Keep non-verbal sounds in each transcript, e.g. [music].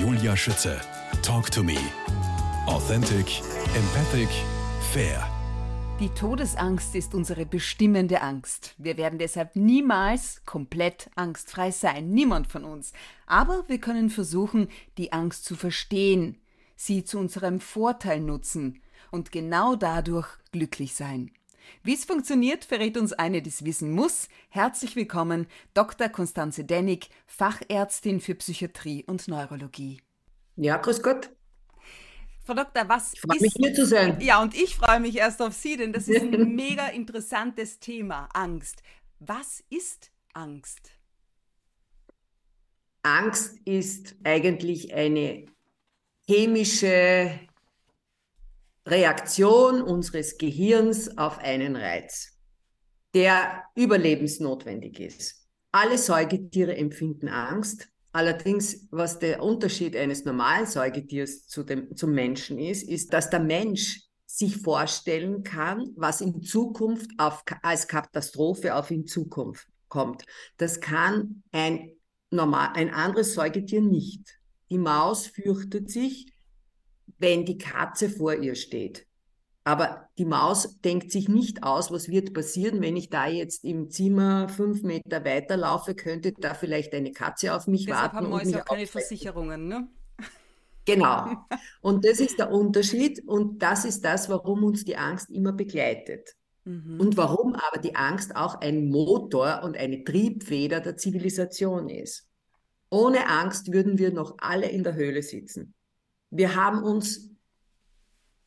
Julia Schütze. Talk to me. Authentic, empathic, fair. Die Todesangst ist unsere bestimmende Angst. Wir werden deshalb niemals komplett angstfrei sein, niemand von uns. Aber wir können versuchen, die Angst zu verstehen, sie zu unserem Vorteil nutzen und genau dadurch glücklich sein. Wie es funktioniert, verrät uns eine, die es wissen muss. Herzlich willkommen, Dr. Konstanze Dennig, Fachärztin für Psychiatrie und Neurologie. Ja, grüß Gott. Frau Doktor, was ich freue mich hier zu sein. Ja, und ich freue mich erst auf Sie, denn das ist ein [laughs] mega interessantes Thema, Angst. Was ist Angst? Angst ist eigentlich eine chemische Reaktion unseres Gehirns auf einen Reiz, der überlebensnotwendig ist. Alle Säugetiere empfinden Angst, Allerdings, was der Unterschied eines normalen Säugetiers zu dem, zum Menschen ist, ist, dass der Mensch sich vorstellen kann, was in Zukunft auf, als Katastrophe auf ihn Zukunft kommt. Das kann ein, normal, ein anderes Säugetier nicht. Die Maus fürchtet sich, wenn die Katze vor ihr steht. Aber die Maus denkt sich nicht aus, was wird passieren, wenn ich da jetzt im Zimmer fünf Meter weiterlaufe, könnte da vielleicht eine Katze auf mich Deshalb warten. haben Mäuse auch keine Versicherungen, ne? Genau. [laughs] Und das ist der Unterschied und das ist das, warum uns die Angst immer begleitet. Mhm. Und warum aber die Angst auch ein Motor und eine Triebfeder der Zivilisation ist. Ohne Angst würden wir noch alle in der Höhle sitzen. Wir haben uns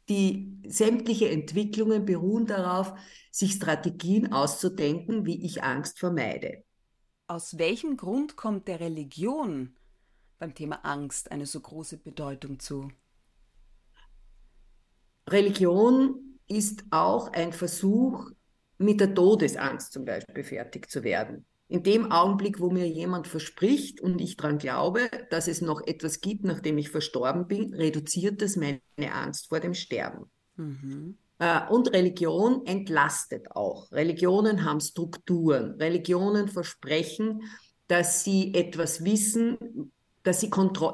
die sämtliche Entwicklungen beruhen darauf, sich Strategien auszudenken, wie ich Angst vermeide. Aus welchem Grund kommt der Religion beim Thema Angst eine so große Bedeutung zu? Religion ist auch ein Versuch, mit der Todesangst zum Beispiel fertig zu werden. In dem Augenblick, wo mir jemand verspricht und ich daran glaube, dass es noch etwas gibt, nachdem ich verstorben bin, reduziert das meine Angst vor dem Sterben. Mhm. Äh, und Religion entlastet auch. Religionen haben Strukturen. Religionen versprechen, dass sie etwas wissen, dass, sie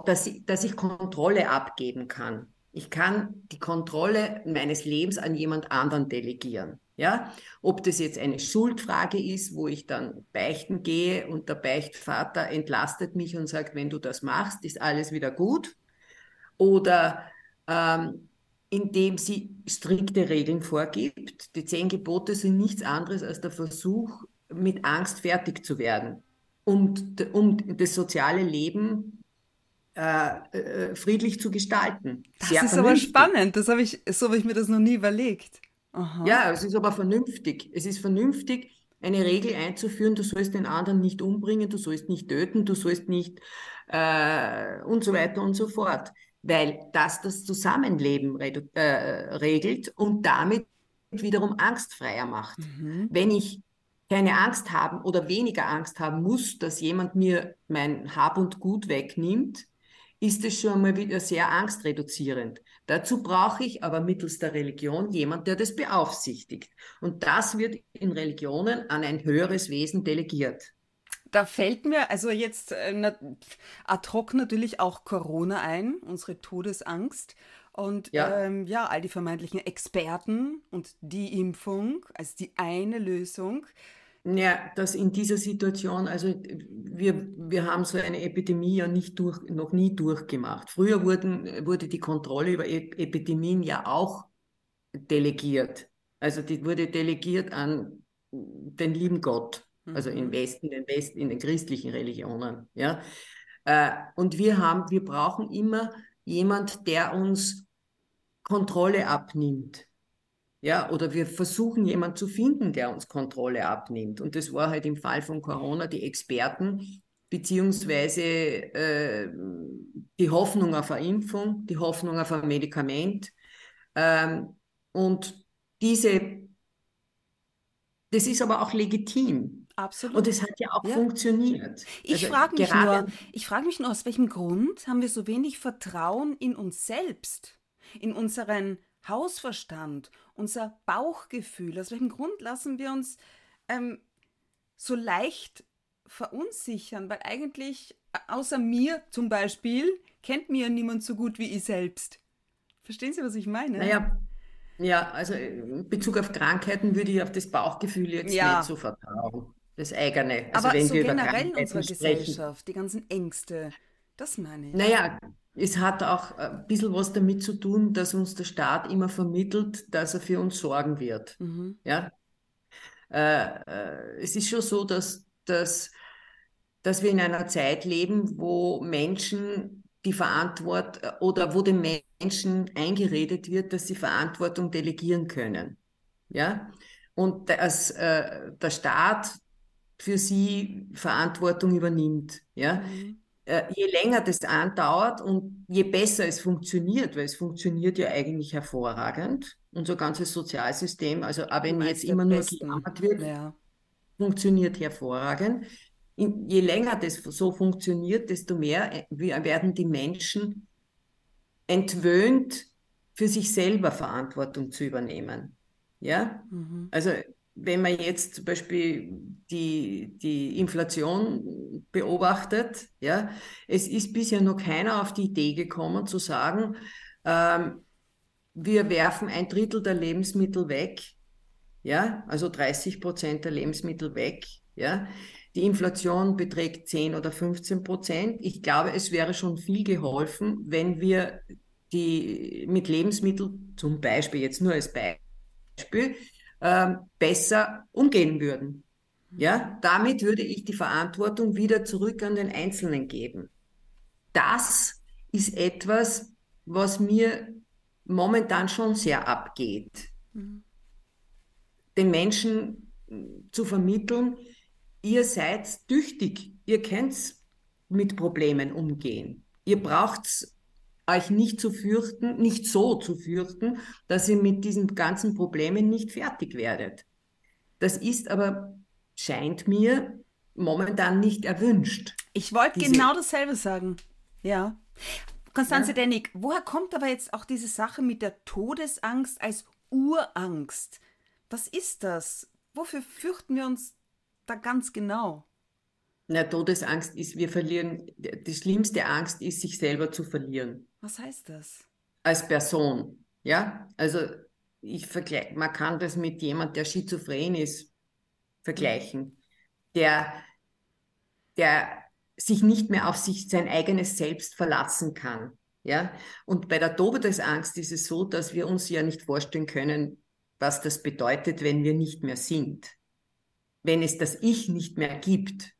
dass, sie, dass ich Kontrolle abgeben kann. Ich kann die Kontrolle meines Lebens an jemand anderen delegieren. Ja, ob das jetzt eine Schuldfrage ist, wo ich dann beichten gehe und der Beichtvater entlastet mich und sagt, wenn du das machst, ist alles wieder gut. Oder ähm, indem sie strikte Regeln vorgibt. Die zehn Gebote sind nichts anderes als der Versuch, mit Angst fertig zu werden, um, um das soziale Leben äh, äh, friedlich zu gestalten. Das Sehr ist vernünftig. aber spannend. Das habe ich, so habe ich mir das noch nie überlegt. Aha. Ja, es ist aber vernünftig. Es ist vernünftig, eine Regel einzuführen, du sollst den anderen nicht umbringen, du sollst nicht töten, du sollst nicht äh, und so weiter und so fort. Weil das das Zusammenleben äh, regelt und damit wiederum angstfreier macht. Mhm. Wenn ich keine Angst haben oder weniger Angst haben muss, dass jemand mir mein Hab und Gut wegnimmt, ist es schon mal wieder sehr angstreduzierend. Dazu brauche ich aber mittels der Religion jemand, der das beaufsichtigt. Und das wird in Religionen an ein höheres Wesen delegiert. Da fällt mir also jetzt äh, ad hoc natürlich auch Corona ein, unsere Todesangst. Und ja. Ähm, ja, all die vermeintlichen Experten und die Impfung als die eine Lösung. Ja, dass in dieser Situation, also wir, wir haben so eine Epidemie ja nicht durch, noch nie durchgemacht. Früher wurden, wurde die Kontrolle über Epidemien ja auch delegiert. Also die wurde delegiert an den lieben Gott, also im mhm. Westen, in den Westen, in den christlichen Religionen. Ja? Äh, und wir haben, wir brauchen immer jemand, der uns Kontrolle abnimmt. Ja, oder wir versuchen jemanden zu finden, der uns Kontrolle abnimmt. Und das war halt im Fall von Corona die Experten, beziehungsweise äh, die Hoffnung auf eine Impfung, die Hoffnung auf ein Medikament. Ähm, und diese, das ist aber auch legitim. Absolut. Und es hat ja auch ja. funktioniert. Ich also frage mich, nur, mich nur, aus welchem Grund haben wir so wenig Vertrauen in uns selbst, in unseren Hausverstand, unser Bauchgefühl, aus welchem Grund lassen wir uns ähm, so leicht verunsichern? Weil eigentlich, äh, außer mir zum Beispiel, kennt mir niemand so gut wie ich selbst. Verstehen Sie, was ich meine? Naja, ja, also in Bezug auf Krankheiten würde ich auf das Bauchgefühl jetzt Ja. nicht so vertrauen. Das eigene. Also Aber wenn so wir über generell in unserer sprechen. Gesellschaft, die ganzen Ängste, das meine ich. Naja, es hat auch ein bisschen was damit zu tun, dass uns der Staat immer vermittelt, dass er für uns sorgen wird. Mhm. Ja? Äh, äh, es ist schon so, dass, dass, dass wir in einer Zeit leben, wo Menschen die Verantwortung oder wo den Menschen eingeredet wird, dass sie Verantwortung delegieren können. Ja? Und dass äh, der Staat für sie Verantwortung übernimmt. Ja? Mhm. Äh, je länger das andauert und je besser es funktioniert, weil es funktioniert ja eigentlich hervorragend, unser ganzes Sozialsystem, also auch wenn jetzt immer nur gejammert wird, Ja. funktioniert hervorragend. Je länger das so funktioniert, desto mehr äh, werden die Menschen entwöhnt, für sich selber Verantwortung zu übernehmen. Ja? Mhm. Also wenn man jetzt zum Beispiel die, die Inflation beobachtet, ja, es ist bisher noch keiner auf die Idee gekommen zu sagen, ähm, wir werfen ein Drittel der Lebensmittel weg, ja, also 30 Prozent der Lebensmittel weg, ja. Die Inflation beträgt 10 oder 15 Prozent. Ich glaube, es wäre schon viel geholfen, wenn wir die mit Lebensmitteln, zum Beispiel jetzt nur als Beispiel, ähm, besser umgehen würden. Ja, damit würde ich die Verantwortung wieder zurück an den Einzelnen geben. Das ist etwas, was mir momentan schon sehr abgeht. Mhm. Den Menschen mh, zu vermitteln, ihr seid tüchtig, ihr könnt mit Problemen umgehen. Ihr braucht euch nicht zu fürchten, nicht so zu fürchten, dass ihr mit diesen ganzen Problemen nicht fertig werdet. Das ist aber, scheint mir, momentan nicht erwünscht. Ich wollte genau dasselbe sagen. Ja. Konstanze Ja. Dennig, woher kommt aber jetzt auch diese Sache mit der Todesangst als Urangst? Was ist das? Wofür fürchten wir uns da ganz genau? Na, Todesangst ist, wir verlieren, die schlimmste Angst ist, sich selber zu verlieren. Was heißt das? als Person. Ja, also ich vergleiche, man kann das mit jemand, der schizophren ist, vergleichen, der, der sich nicht mehr auf sich, sein eigenes Selbst verlassen kann. Ja, und bei der Todesangst ist es so, dass wir uns ja nicht vorstellen können, was das bedeutet, wenn wir nicht mehr sind. Wenn es das Ich nicht mehr gibt.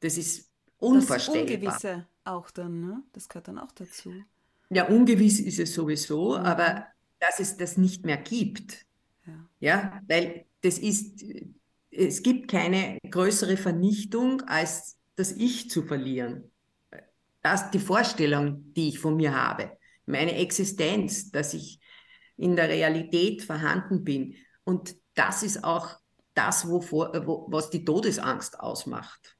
Das ist Das unvorstellbar. Ungewisse auch dann, ne? Das gehört dann auch dazu. Ja, ungewiss ist es sowieso, Mhm. aber dass es das nicht mehr gibt, Ja. ja, weil das ist, es gibt keine größere Vernichtung, als das Ich zu verlieren. Das ist die Vorstellung, die ich von mir habe, meine Existenz, dass ich in der Realität vorhanden bin. Und das ist auch das, wovor, wo, was die Todesangst ausmacht.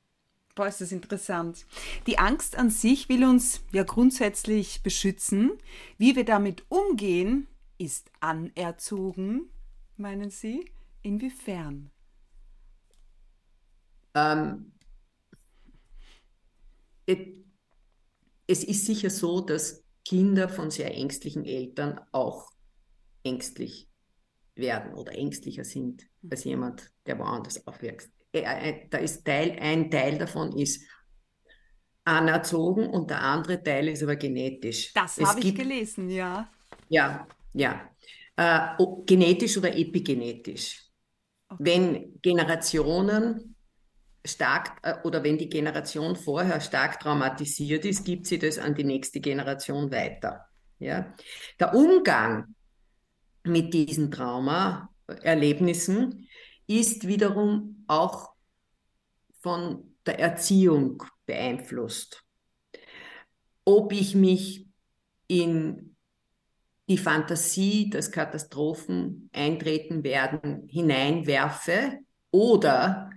Boah, ist das interessant. Die Angst an sich will uns ja grundsätzlich beschützen. Wie wir damit umgehen, ist anerzogen, meinen Sie? Inwiefern? Ähm, es ist sicher so, dass Kinder von sehr ängstlichen Eltern auch ängstlich werden oder ängstlicher sind als jemand, der woanders aufwächst. Äh, äh, Da ist Teil, ein Teil davon ist anerzogen und der andere Teil ist aber genetisch. Das habe ich gelesen, ja. ja, ja. Äh, genetisch oder epigenetisch. Wenn Generationen stark äh, oder wenn die Generation vorher stark traumatisiert ist, gibt sie das an die nächste Generation weiter. Ja? Der Umgang mit diesen Trauma-Erlebnissen ist wiederum auch von der Erziehung beeinflusst. Ob ich mich in die Fantasie, dass Katastrophen eintreten werden, hineinwerfe oder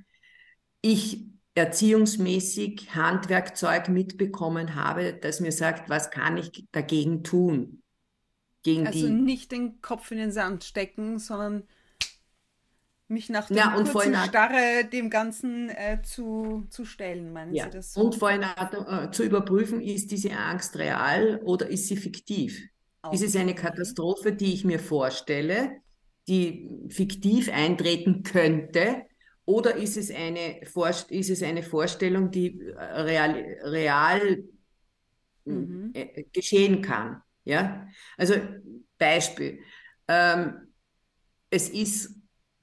ich erziehungsmäßig Handwerkzeug mitbekommen habe, das mir sagt, was kann ich dagegen tun? Gegen Also die, nicht den Kopf in den Sand stecken, sondern mich nach der ja, kurzen Starre dem Ganzen äh, zu, zu stellen, meinen ja. Sie das so? Und vor allem äh, zu überprüfen, ist diese Angst real oder ist sie fiktiv? Okay. Ist es eine Katastrophe, die ich mir vorstelle, die fiktiv eintreten könnte, oder ist es eine, ist es eine Vorstellung, die äh, real, real mhm. Äh, geschehen kann? Ja? Also Beispiel. Ähm, es ist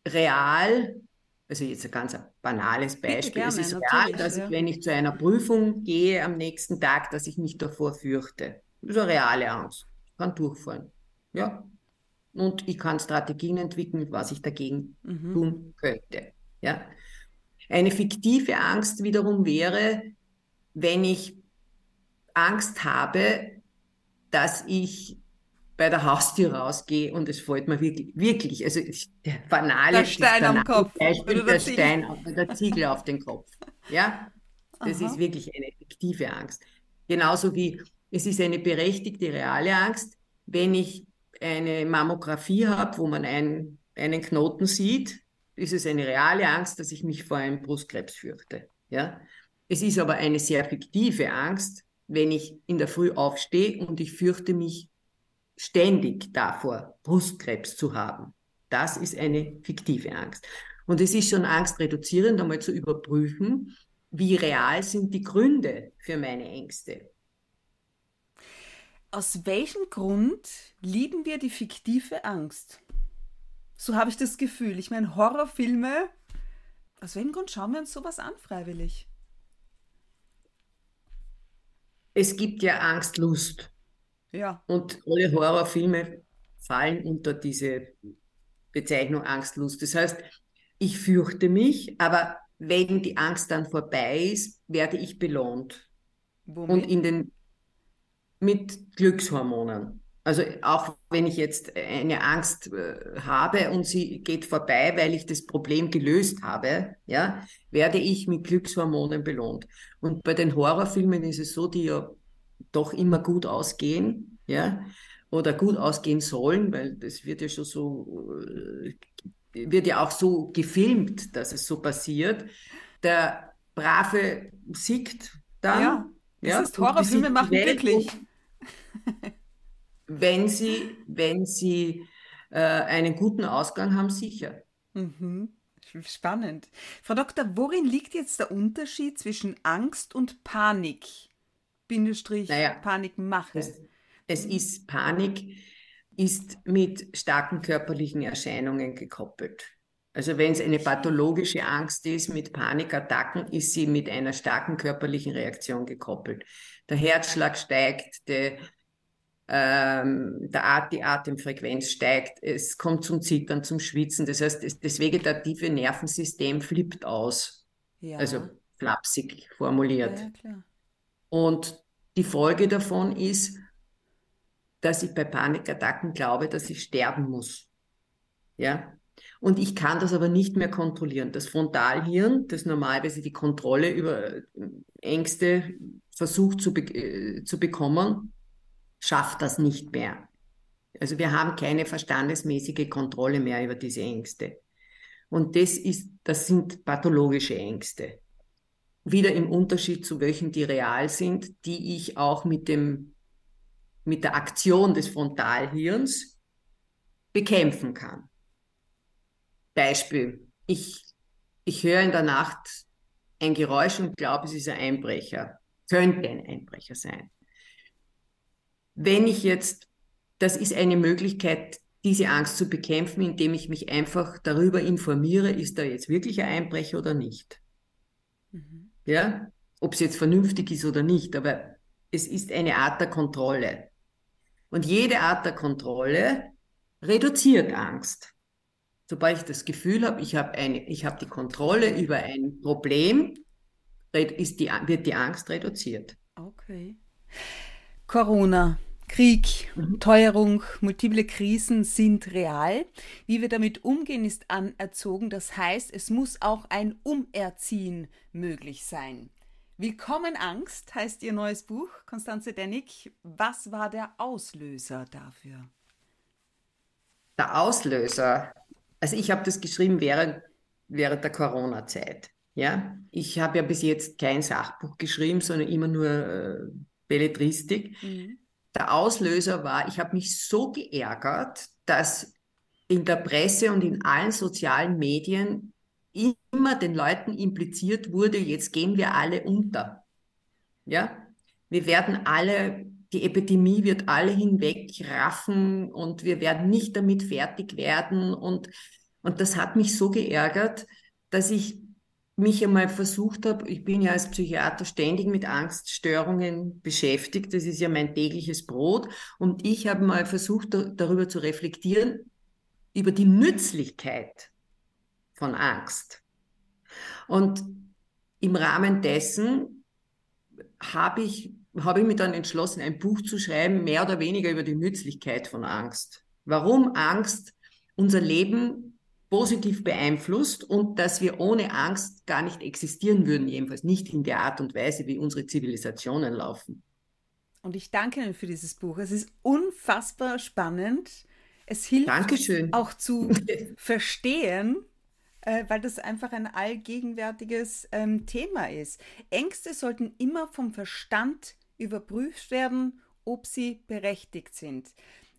real, also jetzt ein ganz banales Beispiel, gerne, es ist real, dass ja. ich, wenn ich zu einer Prüfung gehe am nächsten Tag, dass ich mich davor fürchte. Das ist eine reale Angst. Ich kann durchfallen. Ja. Und ich kann Strategien entwickeln, was ich dagegen mhm. tun könnte. Ja. Eine fiktive Angst wiederum wäre, wenn ich Angst habe, dass ich bei der Haustür rausgehe und es fällt mir wirklich, wirklich, also der banale der Stein am Kopf. Beispiel, der Stein, der Ziegel auf den Kopf. Ja, das Aha. ist wirklich eine fiktive Angst. Genauso wie es ist eine berechtigte reale Angst, wenn ich eine Mammographie habe, wo man ein, einen Knoten sieht, ist es eine reale Angst, dass ich mich vor einem Brustkrebs fürchte. Ja? Es ist aber eine sehr fiktive Angst, wenn ich in der Früh aufstehe und ich fürchte mich ständig davor, Brustkrebs zu haben. Das ist eine fiktive Angst. Und es ist schon angstreduzierend, einmal zu überprüfen, wie real sind die Gründe für meine Ängste. Aus welchem Grund lieben wir die fiktive Angst? So habe ich das Gefühl. Ich meine, Horrorfilme, aus welchem Grund schauen wir uns sowas an, freiwillig? Es gibt ja Angstlust. Ja. Und alle Horrorfilme fallen unter diese Bezeichnung Angstlust. Das heißt, ich fürchte mich, aber wenn die Angst dann vorbei ist, werde ich belohnt. Womit? Und in den mit Glückshormonen. Also auch wenn ich jetzt eine Angst äh, habe und sie geht vorbei, weil ich das Problem gelöst habe, ja, werde ich mit Glückshormonen belohnt. Und bei den Horrorfilmen ist es so, die ja doch immer gut ausgehen, ja, oder gut ausgehen sollen, weil das wird ja schon so, äh, wird ja auch so gefilmt, dass es so passiert. Der Brave siegt dann. Ja, das ja, ist Horrorfilme machen wirklich. wenn sie, wenn sie äh, einen guten Ausgang haben, sicher. Mhm. Spannend. Frau Doktor, worin liegt jetzt der Unterschied zwischen Angst und Panik? Bindestrich naja, Panikmache. Es, es ist Panik, ist mit starken körperlichen Erscheinungen gekoppelt. Also wenn es eine pathologische Angst ist mit Panikattacken, ist sie mit einer starken körperlichen Reaktion gekoppelt. Der Herzschlag steigt, der, ähm, der At die Atemfrequenz steigt, es kommt zum Zittern, zum Schwitzen. Das heißt, das, das vegetative Nervensystem flippt aus. Ja. Also flapsig formuliert. Ja, und die Folge davon ist, dass ich bei Panikattacken glaube, dass ich sterben muss. Ja? Und ich kann das aber nicht mehr kontrollieren. Das Frontalhirn, das normalerweise die Kontrolle über äh, Ängste versucht zu, be äh, zu bekommen, schafft das nicht mehr. Also wir haben keine verstandesmäßige Kontrolle mehr über diese Ängste. Und das ist, das sind pathologische Ängste wieder im Unterschied zu welchen, die real sind, die ich auch mit dem, mit der Aktion des Frontalhirns bekämpfen kann. Beispiel. Ich, ich höre in der Nacht ein Geräusch und glaube, es ist ein Einbrecher. Könnte ein Einbrecher sein. Wenn ich jetzt, das ist eine Möglichkeit, diese Angst zu bekämpfen, indem ich mich einfach darüber informiere, ist da jetzt wirklich ein Einbrecher oder nicht. Mhm ja, ob es jetzt vernünftig ist oder nicht, aber es ist eine Art der Kontrolle. Und jede Art der Kontrolle reduziert Angst. Sobald ich das Gefühl habe, ich habe eine, die Kontrolle über ein Problem, ist die, wird die Angst reduziert. Okay. Corona. Krieg. Teuerung, multiple Krisen sind real. Wie wir damit umgehen, ist anerzogen. Das heißt, es muss auch ein Umerziehen möglich sein. Willkommen Angst heißt Ihr neues Buch, Konstanze Dennig. Was war der Auslöser dafür? Der Auslöser also ich habe das geschrieben während, während der Corona-Zeit. Ja, ich habe ja bis jetzt kein Sachbuch geschrieben, sondern immer nur äh, Belletristik. Mhm. Der Auslöser war, ich habe mich so geärgert, dass in der Presse und in allen sozialen Medien immer den Leuten impliziert wurde, jetzt gehen wir alle unter. Ja, wir werden alle, die Epidemie wird alle hinwegraffen und wir werden nicht damit fertig werden. Und, und das hat mich so geärgert, dass ich mich einmal versucht habe, ich bin ja als Psychiater ständig mit Angststörungen beschäftigt, das ist ja mein tägliches Brot, und ich habe mal versucht, darüber zu reflektieren, über die Nützlichkeit von Angst. Und im Rahmen dessen habe ich, habe ich mich dann entschlossen, ein Buch zu schreiben, mehr oder weniger über die Nützlichkeit von Angst. Warum Angst unser Leben positiv beeinflusst und dass wir ohne Angst gar nicht existieren würden, jedenfalls nicht in der Art und Weise, wie unsere Zivilisationen laufen. Und ich danke Ihnen für dieses Buch. Es ist unfassbar spannend. Es hilft Dankeschön. auch zu [laughs] verstehen, äh, weil das einfach ein allgegenwärtiges ähm, Thema ist. Ängste sollten immer vom Verstand überprüft werden, ob sie berechtigt sind.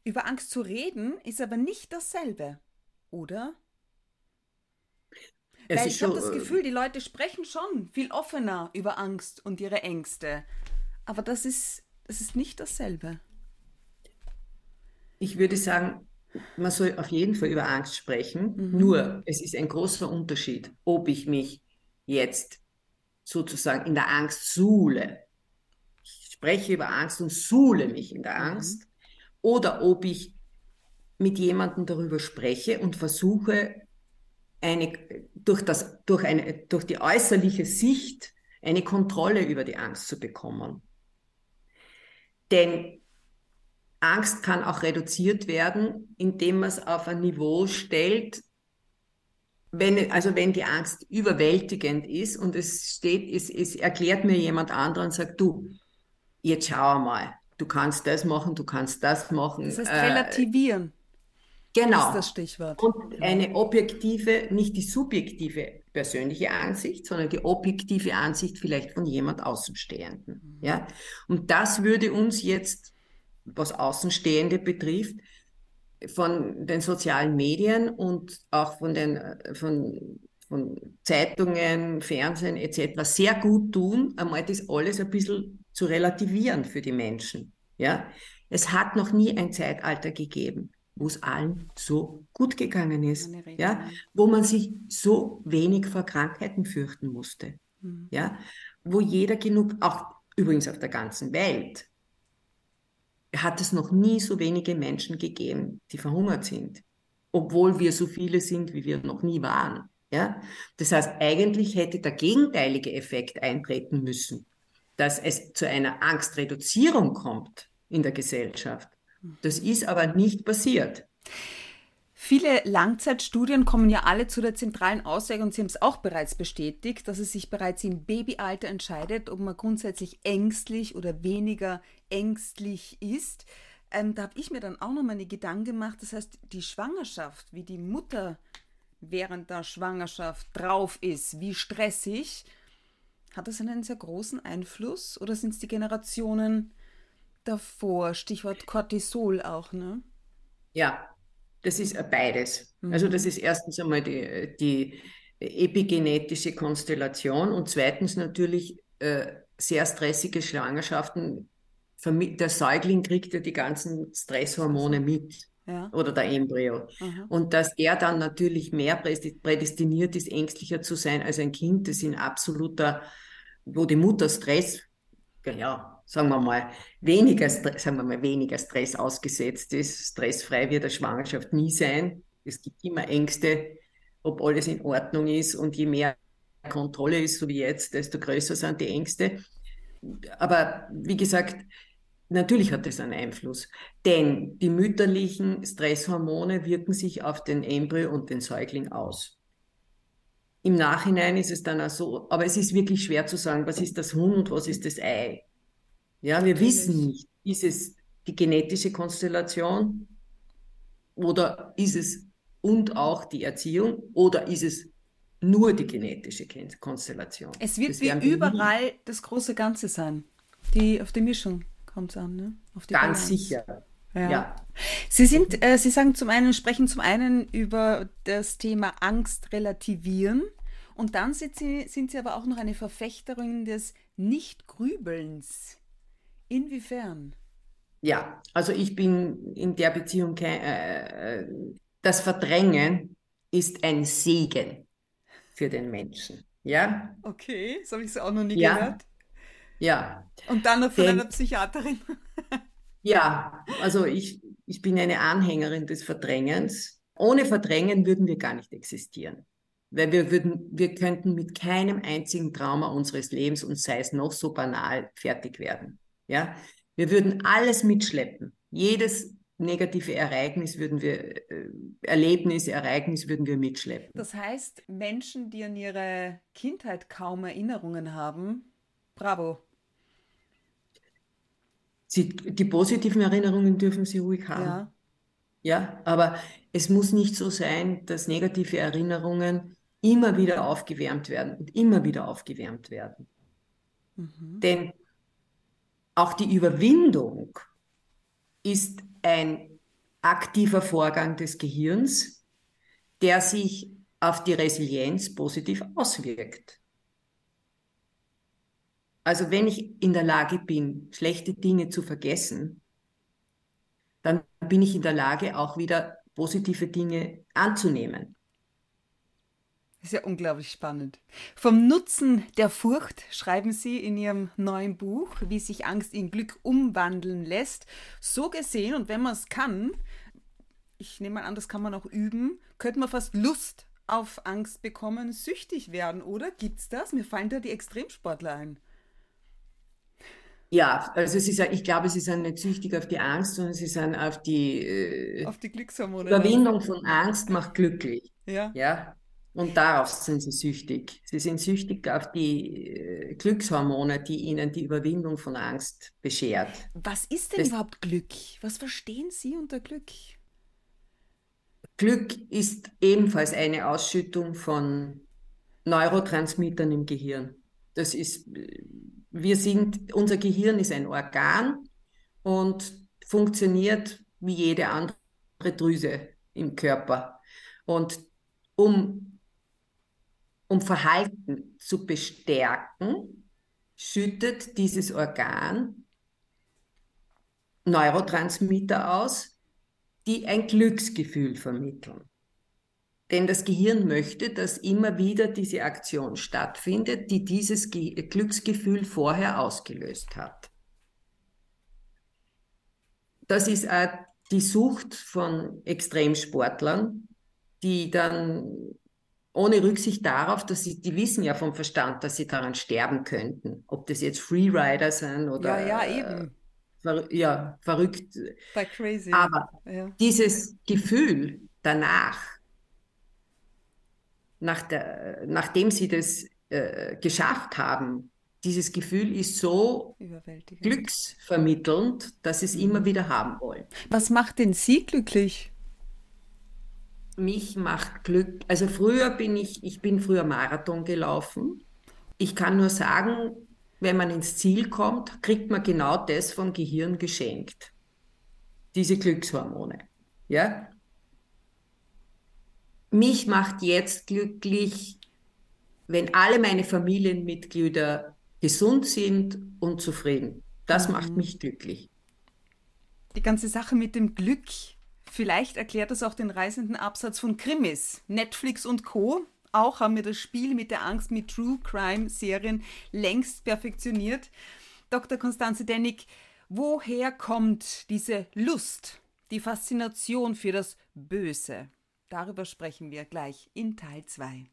Über Angst zu reden ist aber nicht dasselbe, oder? Es Weil ich habe das äh, Gefühl, die Leute sprechen schon viel offener über Angst und ihre Ängste. Aber das ist, das ist nicht dasselbe. Ich würde sagen, man soll auf jeden Fall über Angst sprechen. Mhm. Nur, es ist ein großer Unterschied, ob ich mich jetzt sozusagen in der Angst suhle. Ich spreche über Angst und suhle mich in der mhm. Angst. Mhm. Oder ob ich mit jemandem darüber spreche und versuche, eine, durch, das, durch, eine, durch die äußerliche Sicht eine Kontrolle über die Angst zu bekommen. Denn Angst kann auch reduziert werden, indem man es auf ein Niveau stellt, wenn, also wenn die Angst überwältigend ist und es steht, es, es erklärt mir jemand anderer und sagt, du, jetzt schau mal, du kannst das machen, du kannst das machen. Das heißt relativieren. Äh, Genau. ist das Stichwort. Und eine objektive, nicht die subjektive persönliche Ansicht, sondern die objektive Ansicht vielleicht von jemand Außenstehenden. Mhm. Ja? Und das würde uns jetzt, was Außenstehende betrifft, von den sozialen Medien und auch von den von, von Zeitungen, Fernsehen etc. sehr gut tun, einmal das alles ein bisschen zu relativieren für die Menschen. Ja? Es hat noch nie ein Zeitalter gegeben, wo es allen so gut gegangen ist, ja, wo man sich so wenig vor Krankheiten fürchten musste, mhm. ja, wo jeder genug, auch übrigens auf der ganzen Welt, hat es noch nie so wenige Menschen gegeben, die verhungert sind, obwohl wir so viele sind, wie wir noch nie waren. Ja? Das heißt, eigentlich hätte der gegenteilige Effekt eintreten müssen, dass es zu einer Angstreduzierung kommt in der Gesellschaft. Das ist aber nicht passiert. Viele Langzeitstudien kommen ja alle zu der zentralen Aussage, und Sie haben es auch bereits bestätigt, dass es sich bereits im Babyalter entscheidet, ob man grundsätzlich ängstlich oder weniger ängstlich ist. Ähm, da habe ich mir dann auch noch mal eine Gedanken gemacht. Das heißt, die Schwangerschaft, wie die Mutter während der Schwangerschaft drauf ist, wie stressig, hat das einen sehr großen Einfluss oder sind es die Generationen davor? Stichwort Cortisol auch, ne? Ja, das ist beides. Mhm. Also das ist erstens einmal die, die epigenetische Konstellation und zweitens natürlich äh, sehr stressige Schwangerschaften. Der Säugling kriegt ja die ganzen Stresshormone mit. Ja. Oder der Embryo. Aha. Und dass er dann natürlich mehr prädestiniert ist, ängstlicher zu sein als ein Kind, das in absoluter, wo die Mutter Stress, ja, sagen wir mal, weniger, sagen wir mal, weniger Stress ausgesetzt ist. Stressfrei wird eine Schwangerschaft nie sein. Es gibt immer Ängste, ob alles in Ordnung ist. Und je mehr Kontrolle ist, so wie jetzt, desto größer sind die Ängste. Aber wie gesagt, natürlich hat das einen Einfluss. Denn die mütterlichen Stresshormone wirken sich auf den Embryo und den Säugling aus. Im Nachhinein ist es dann auch so, aber es ist wirklich schwer zu sagen, was ist das Huhn und was ist das Ei. Ja, wir wissen nicht, ist es die genetische Konstellation oder ist es und auch die Erziehung oder ist es nur die genetische Konstellation? Es wird wie überall nie. das große Ganze sein. Die, auf die Mischung kommt es an, ne? Ganz Balance. sicher. Ja. ja. Sie sind, äh, Sie sagen zum einen, sprechen zum einen über das Thema Angst relativieren und dann sind Sie, sind Sie aber auch noch eine Verfechterin des Nicht-Grübelns. Inwiefern? Ja, also ich bin in der Beziehung kein, äh, äh, das Verdrängen ist ein Segen für den Menschen. Ja? Okay, das habe ich so auch noch nie ja. gehört. Ja. Und dann noch von Denn, einer Psychiaterin. [laughs] ja, also ich, ich bin eine Anhängerin des Verdrängens. Ohne Verdrängen würden wir gar nicht existieren. Weil wir würden, wir könnten mit keinem einzigen Trauma unseres Lebens und sei es noch so banal fertig werden. Ja, wir würden alles mitschleppen. Jedes negative Ereignis würden wir, äh, Erlebnis, Ereignis würden wir mitschleppen. Das heißt, Menschen, die an ihre Kindheit kaum Erinnerungen haben, bravo. Sie, die positiven Erinnerungen dürfen sie ruhig haben. Ja. ja, aber es muss nicht so sein, dass negative Erinnerungen immer wieder aufgewärmt werden und immer wieder aufgewärmt werden. Mhm. Denn auch die Überwindung ist ein aktiver Vorgang des Gehirns, der sich auf die Resilienz positiv auswirkt. Also wenn ich in der Lage bin, schlechte Dinge zu vergessen, dann bin ich in der Lage, auch wieder positive Dinge anzunehmen. Das ist ja unglaublich spannend. Vom Nutzen der Furcht schreiben Sie in Ihrem neuen Buch, wie sich Angst in Glück umwandeln lässt. So gesehen, und wenn man es kann, ich nehme mal an, das kann man auch üben, könnte man fast Lust auf Angst bekommen, süchtig werden, oder? Gibt es das? Mir fallen da die Extremsportler ein. Ja, also es ist, ich glaube, sie sind nicht süchtig auf die Angst, sondern sie sind auf die, äh, auf die Glückshormone. Überwindung von Angst macht glücklich. Ja. ja. Und darauf sind sie süchtig. Sie sind süchtig auf die äh, Glückshormone, die ihnen die Überwindung von Angst beschert. Was ist denn das überhaupt Glück? Was verstehen Sie unter Glück? Glück ist ebenfalls eine Ausschüttung von Neurotransmittern im Gehirn. Das ist, wir sind, unser Gehirn ist ein Organ und funktioniert wie jede andere Drüse im Körper. Und um um Verhalten zu bestärken, schüttet dieses Organ Neurotransmitter aus, die ein Glücksgefühl vermitteln. Denn das Gehirn möchte, dass immer wieder diese Aktion stattfindet, die dieses Ge Glücksgefühl vorher ausgelöst hat. Das ist auch die Sucht von Extremsportlern, die dann ohne Rücksicht darauf, dass sie, die wissen ja vom Verstand, dass sie daran sterben könnten. Ob das jetzt Freerider sind oder. Ja, ja, eben. Äh, ver, ja, verrückt. Bei crazy. Aber ja. dieses Gefühl danach, nach der, nachdem sie das äh, geschafft haben, dieses Gefühl ist so glücksvermittelnd, dass sie es mhm. immer wieder haben wollen. Was macht denn Sie glücklich? Mich macht Glück. Also früher bin ich, ich bin früher Marathon gelaufen. Ich kann nur sagen, wenn man ins Ziel kommt, kriegt man genau das vom Gehirn geschenkt. Diese Glückshormone. Ja? Mich macht jetzt glücklich, wenn alle meine Familienmitglieder gesund sind und zufrieden. Das mhm. macht mich glücklich. Die ganze Sache mit dem Glück Vielleicht erklärt das auch den reisenden Absatz von Krimis. Netflix und Co. Auch haben wir das Spiel mit der Angst mit True Crime Serien längst perfektioniert. Dr. Konstanze Dennig, woher kommt diese Lust, die Faszination für das Böse? Darüber sprechen wir gleich in Teil 2.